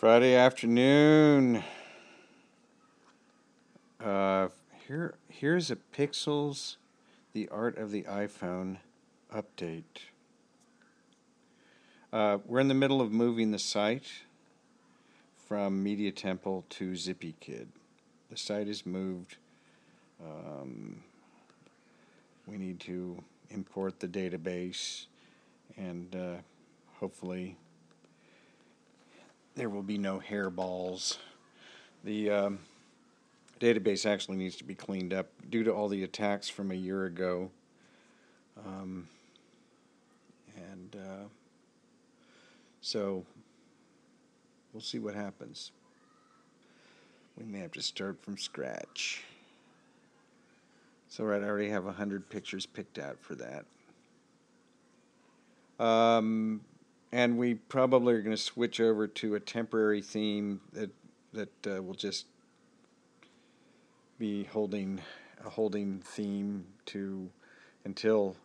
Friday afternoon. Uh, here, here's a Pixels, the art of the iPhone update. Uh, we're in the middle of moving the site from Media Temple to Zippy Kid. The site is moved. Um, we need to import the database and uh, hopefully there will be no hairballs. The um, database actually needs to be cleaned up due to all the attacks from a year ago. Um, and uh, so we'll see what happens. We may have to start from scratch. So right, I already have 100 pictures picked out for that. Um, and we probably are going to switch over to a temporary theme that that uh, will just be holding a holding theme to until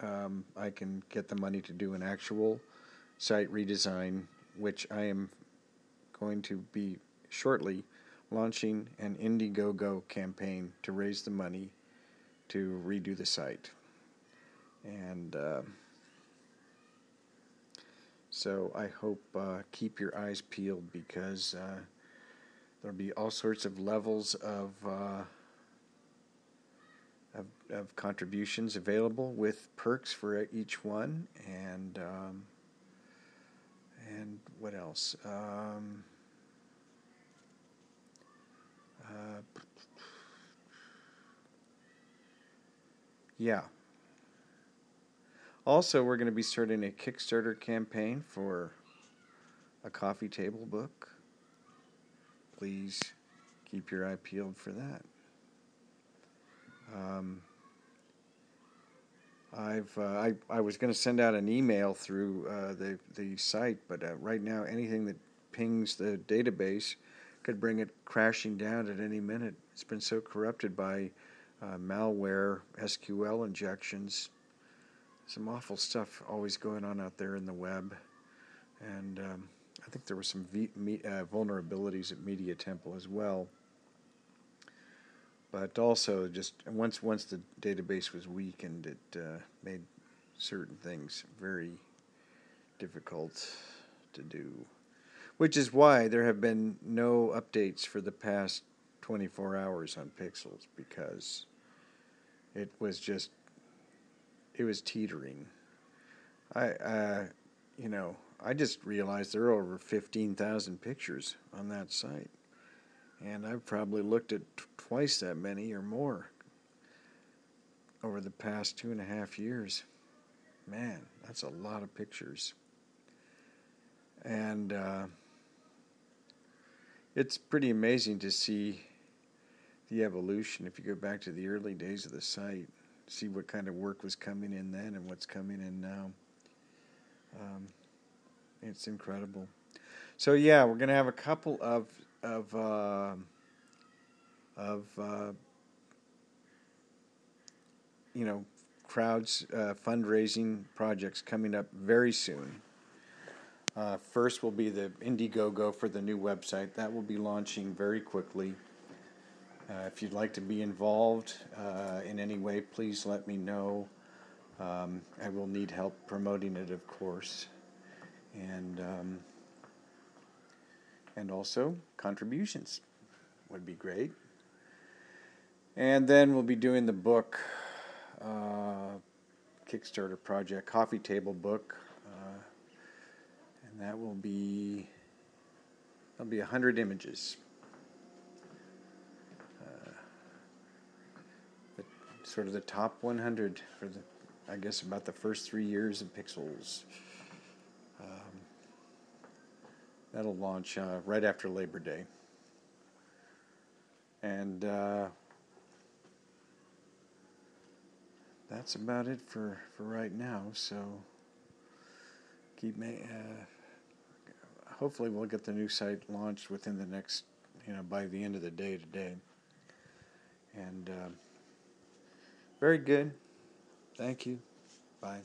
um, I can get the money to do an actual site redesign, which I am going to be shortly launching an Indiegogo campaign to raise the money to redo the site. And uh, so I hope uh, keep your eyes peeled because uh, there'll be all sorts of levels of, uh, of, of contributions available with perks for each one, and um, and what else? Um, uh, yeah. Also, we're going to be starting a Kickstarter campaign for a coffee table book. Please keep your eye peeled for that. Um, I've uh, I I was going to send out an email through uh, the the site, but uh, right now anything that pings the database could bring it crashing down at any minute. It's been so corrupted by uh, malware, SQL injections some awful stuff always going on out there in the web, and um, I think there were some v- me, uh, vulnerabilities at Media Temple as well. But also, just once once the database was weakened, it uh, made certain things very difficult to do. Which is why there have been no updates for the past 24 hours on Pixels because it was just it was teetering. I, uh, you know, I just realized there are over 15,000 pictures on that site. And I've probably looked at t- twice that many or more over the past two and a half years. Man, that's a lot of pictures. And uh, it's pretty amazing to see the evolution if you go back to the early days of the site see what kind of work was coming in then and what's coming in now. Um, it's incredible. So yeah, we're gonna have a couple of of uh, of uh, you know crowds uh, fundraising projects coming up very soon. Uh, first will be the Indiegogo for the new website that will be launching very quickly. Uh, if you'd like to be involved uh, in any way, please let me know. Um, I will need help promoting it, of course, and um, and also contributions would be great. And then we'll be doing the book uh, Kickstarter project, coffee table book, uh, and that will be there'll be a hundred images. Sort of the top 100 for the, I guess, about the first three years of Pixels. Um, that'll launch uh, right after Labor Day. And uh, that's about it for, for right now. So keep me. Uh, hopefully, we'll get the new site launched within the next, you know, by the end of the day today. And uh, very good. Thank you. Bye.